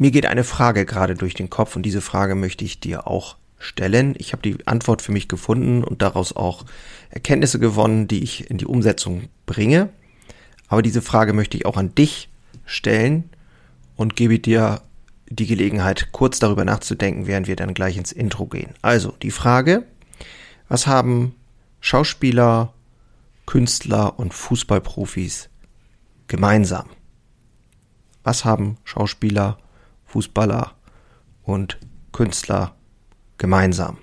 Mir geht eine Frage gerade durch den Kopf und diese Frage möchte ich dir auch stellen. Ich habe die Antwort für mich gefunden und daraus auch Erkenntnisse gewonnen, die ich in die Umsetzung bringe. Aber diese Frage möchte ich auch an dich stellen und gebe dir die Gelegenheit, kurz darüber nachzudenken, während wir dann gleich ins Intro gehen. Also die Frage, was haben Schauspieler, Künstler und Fußballprofis gemeinsam? Was haben Schauspieler, Fußballer und Künstler gemeinsam?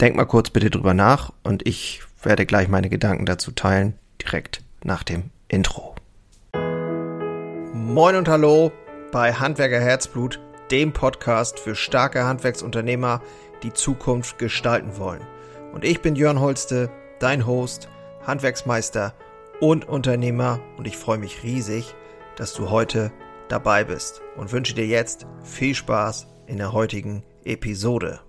Denk mal kurz bitte drüber nach und ich werde gleich meine Gedanken dazu teilen, direkt nach dem Intro. Moin und hallo bei Handwerker Herzblut, dem Podcast für starke Handwerksunternehmer, die Zukunft gestalten wollen. Und ich bin Jörn Holste, dein Host, Handwerksmeister und Unternehmer und ich freue mich riesig, dass du heute dabei bist und wünsche dir jetzt viel Spaß in der heutigen Episode.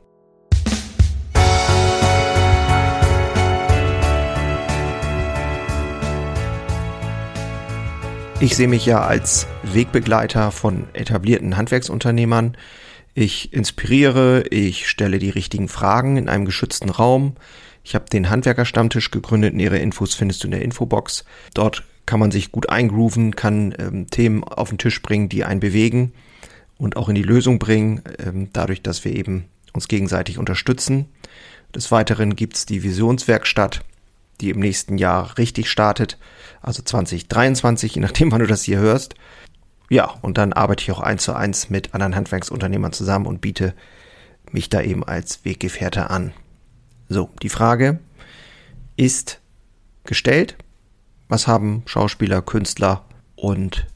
Ich sehe mich ja als Wegbegleiter von etablierten Handwerksunternehmern. Ich inspiriere, ich stelle die richtigen Fragen in einem geschützten Raum. Ich habe den Handwerkerstammtisch gegründet. Nähere Infos findest du in der Infobox. Dort kann man sich gut eingrooven, kann ähm, Themen auf den Tisch bringen, die einen bewegen und auch in die Lösung bringen, ähm, dadurch, dass wir eben uns gegenseitig unterstützen. Des Weiteren gibt's die Visionswerkstatt, die im nächsten Jahr richtig startet, also 2023, je nachdem, wann du das hier hörst. Ja, und dann arbeite ich auch eins zu eins mit anderen Handwerksunternehmern zusammen und biete mich da eben als Weggefährte an. So, die Frage ist gestellt. Was haben Schauspieler, Künstler und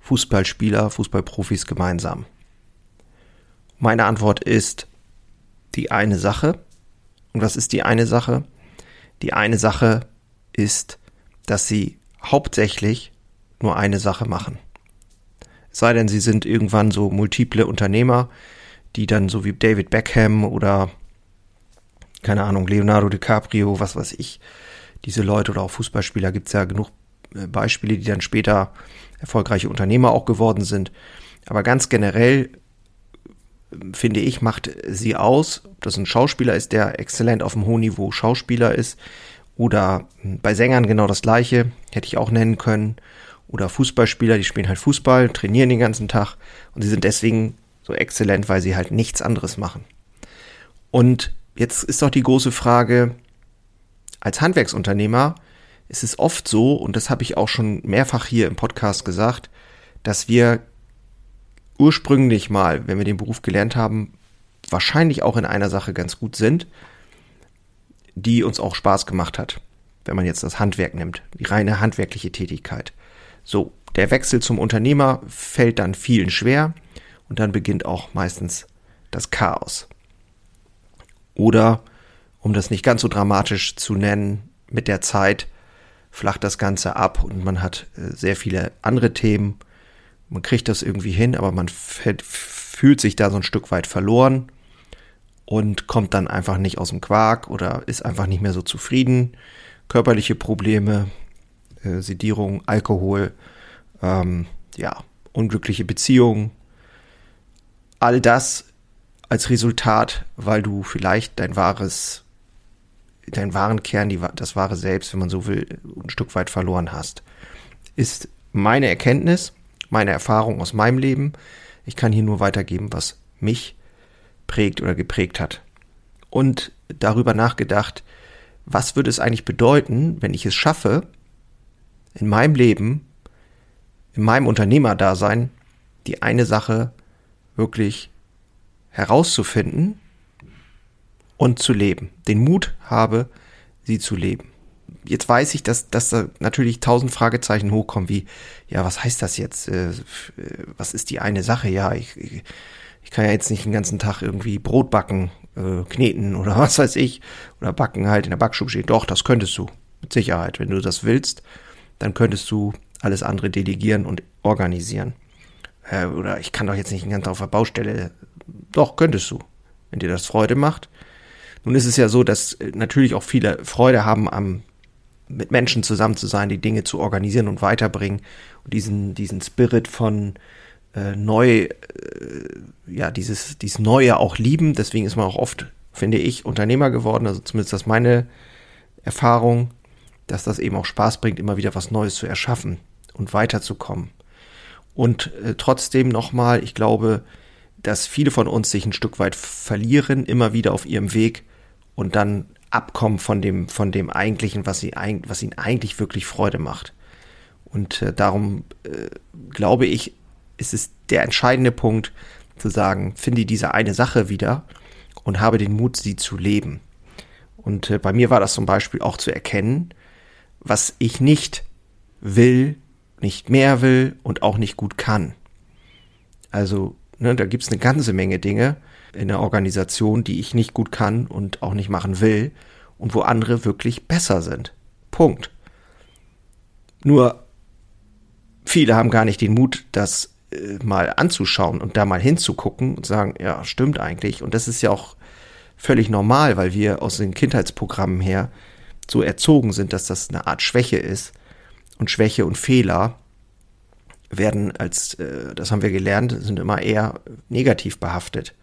Fußballspieler, Fußballprofis gemeinsam? Meine Antwort ist die eine Sache. Und was ist die eine Sache? Die eine Sache ist, dass sie hauptsächlich nur eine Sache machen. Es sei denn, sie sind irgendwann so multiple Unternehmer, die dann so wie David Beckham oder keine Ahnung, Leonardo DiCaprio, was weiß ich, diese Leute oder auch Fußballspieler gibt es ja genug äh, Beispiele, die dann später erfolgreiche Unternehmer auch geworden sind. Aber ganz generell finde ich, macht sie aus, ob das ein Schauspieler ist, der exzellent auf einem hohen Niveau Schauspieler ist, oder bei Sängern genau das gleiche, hätte ich auch nennen können, oder Fußballspieler, die spielen halt Fußball, trainieren den ganzen Tag und sie sind deswegen so exzellent, weil sie halt nichts anderes machen. Und jetzt ist doch die große Frage, als Handwerksunternehmer ist es oft so, und das habe ich auch schon mehrfach hier im Podcast gesagt, dass wir ursprünglich mal, wenn wir den Beruf gelernt haben, wahrscheinlich auch in einer Sache ganz gut sind, die uns auch Spaß gemacht hat, wenn man jetzt das Handwerk nimmt, die reine handwerkliche Tätigkeit. So, der Wechsel zum Unternehmer fällt dann vielen schwer und dann beginnt auch meistens das Chaos. Oder, um das nicht ganz so dramatisch zu nennen, mit der Zeit flacht das Ganze ab und man hat äh, sehr viele andere Themen man kriegt das irgendwie hin, aber man fühlt sich da so ein Stück weit verloren und kommt dann einfach nicht aus dem Quark oder ist einfach nicht mehr so zufrieden. Körperliche Probleme, äh, Sedierung, Alkohol, ähm, ja, unglückliche Beziehungen. All das als Resultat, weil du vielleicht dein wahres, deinen wahren Kern, die, das wahre Selbst, wenn man so will, ein Stück weit verloren hast. Ist meine Erkenntnis meine Erfahrung aus meinem Leben. Ich kann hier nur weitergeben, was mich prägt oder geprägt hat. Und darüber nachgedacht, was würde es eigentlich bedeuten, wenn ich es schaffe, in meinem Leben, in meinem Unternehmerdasein, die eine Sache wirklich herauszufinden und zu leben, den Mut habe, sie zu leben jetzt weiß ich, dass, dass da natürlich tausend Fragezeichen hochkommen, wie, ja, was heißt das jetzt? Äh, was ist die eine Sache? Ja, ich, ich kann ja jetzt nicht den ganzen Tag irgendwie Brot backen, äh, kneten oder was weiß ich, oder backen halt in der Backstube stehen. Doch, das könntest du, mit Sicherheit. Wenn du das willst, dann könntest du alles andere delegieren und organisieren. Äh, oder ich kann doch jetzt nicht den ganzen Tag auf der Baustelle. Doch, könntest du, wenn dir das Freude macht. Nun ist es ja so, dass äh, natürlich auch viele Freude haben am mit Menschen zusammen zu sein, die Dinge zu organisieren und weiterbringen und diesen, diesen Spirit von äh, neu, äh, ja, dieses, dieses Neue auch lieben. Deswegen ist man auch oft, finde ich, Unternehmer geworden. Also zumindest das meine Erfahrung, dass das eben auch Spaß bringt, immer wieder was Neues zu erschaffen und weiterzukommen. Und äh, trotzdem nochmal, ich glaube, dass viele von uns sich ein Stück weit verlieren, immer wieder auf ihrem Weg und dann abkommen von dem, von dem eigentlichen, was, sie, was ihnen eigentlich wirklich Freude macht. Und äh, darum äh, glaube ich, ist es der entscheidende Punkt zu sagen, finde diese eine Sache wieder und habe den Mut, sie zu leben. Und äh, bei mir war das zum Beispiel auch zu erkennen, was ich nicht will, nicht mehr will und auch nicht gut kann. Also, ne, da gibt's eine ganze Menge Dinge in der Organisation, die ich nicht gut kann und auch nicht machen will und wo andere wirklich besser sind. Punkt. Nur viele haben gar nicht den Mut, das äh, mal anzuschauen und da mal hinzugucken und sagen, ja, stimmt eigentlich. Und das ist ja auch völlig normal, weil wir aus den Kindheitsprogrammen her so erzogen sind, dass das eine Art Schwäche ist. Und Schwäche und Fehler werden als, äh, das haben wir gelernt, sind immer eher negativ behaftet.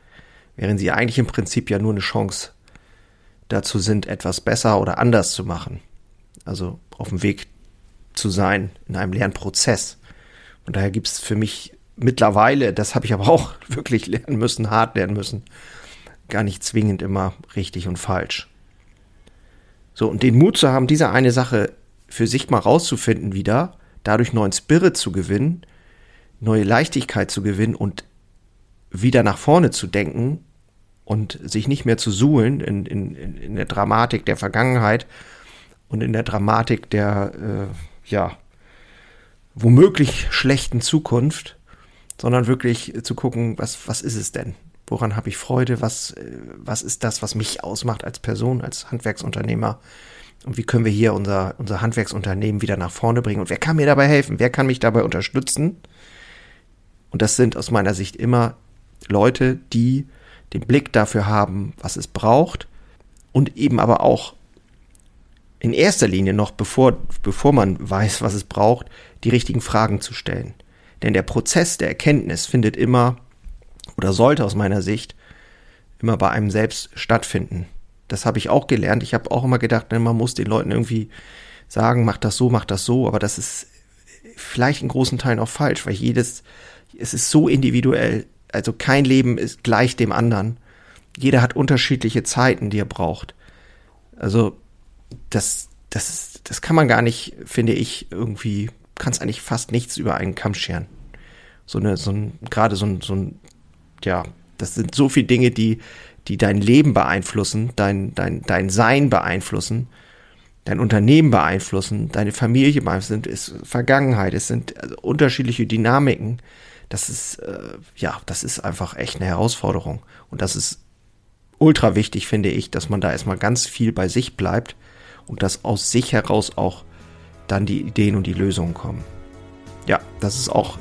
Während sie eigentlich im Prinzip ja nur eine Chance dazu sind, etwas besser oder anders zu machen. Also auf dem Weg zu sein in einem Lernprozess. Und daher gibt es für mich mittlerweile, das habe ich aber auch wirklich lernen müssen, hart lernen müssen, gar nicht zwingend immer richtig und falsch. So, und den Mut zu haben, diese eine Sache für sich mal rauszufinden wieder, dadurch neuen Spirit zu gewinnen, neue Leichtigkeit zu gewinnen und wieder nach vorne zu denken und sich nicht mehr zu suhlen in, in, in der Dramatik der Vergangenheit und in der Dramatik der, äh, ja, womöglich schlechten Zukunft, sondern wirklich zu gucken, was, was ist es denn? Woran habe ich Freude? Was, äh, was ist das, was mich ausmacht als Person, als Handwerksunternehmer? Und wie können wir hier unser, unser Handwerksunternehmen wieder nach vorne bringen? Und wer kann mir dabei helfen? Wer kann mich dabei unterstützen? Und das sind aus meiner Sicht immer Leute, die den Blick dafür haben, was es braucht und eben aber auch in erster Linie noch, bevor, bevor man weiß, was es braucht, die richtigen Fragen zu stellen. Denn der Prozess der Erkenntnis findet immer oder sollte aus meiner Sicht immer bei einem selbst stattfinden. Das habe ich auch gelernt. Ich habe auch immer gedacht, ne, man muss den Leuten irgendwie sagen, mach das so, mach das so, aber das ist vielleicht in großen Teilen auch falsch, weil jedes, es ist so individuell. Also kein Leben ist gleich dem anderen. Jeder hat unterschiedliche Zeiten, die er braucht. Also das, das, das kann man gar nicht, finde ich, irgendwie, kannst eigentlich fast nichts über einen Kamm scheren. So eine, so ein, gerade so ein, so ein, ja, das sind so viele Dinge, die, die dein Leben beeinflussen, dein, dein, dein Sein beeinflussen, dein Unternehmen beeinflussen, deine Familie beeinflussen, es ist Vergangenheit, es sind also unterschiedliche Dynamiken. Das ist, äh, ja, das ist einfach echt eine Herausforderung. Und das ist ultra wichtig, finde ich, dass man da erstmal ganz viel bei sich bleibt und dass aus sich heraus auch dann die Ideen und die Lösungen kommen. Ja, das ist auch,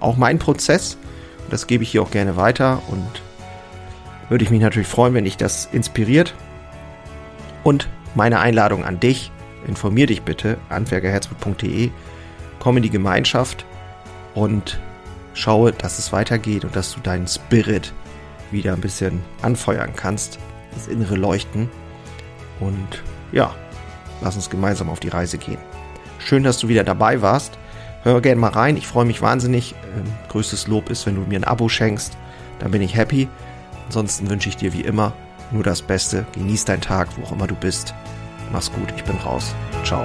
auch mein Prozess und das gebe ich hier auch gerne weiter und würde ich mich natürlich freuen, wenn dich das inspiriert. Und meine Einladung an dich, informier dich bitte, handwerkerherzblut.de, komm in die Gemeinschaft und schaue, dass es weitergeht und dass du deinen Spirit wieder ein bisschen anfeuern kannst, das innere Leuchten. Und ja, lass uns gemeinsam auf die Reise gehen. Schön, dass du wieder dabei warst. Hör gerne mal rein. Ich freue mich wahnsinnig. Ähm, größtes Lob ist, wenn du mir ein Abo schenkst. Dann bin ich happy. Ansonsten wünsche ich dir wie immer nur das Beste. Genieß deinen Tag, wo auch immer du bist. Mach's gut. Ich bin raus. Ciao.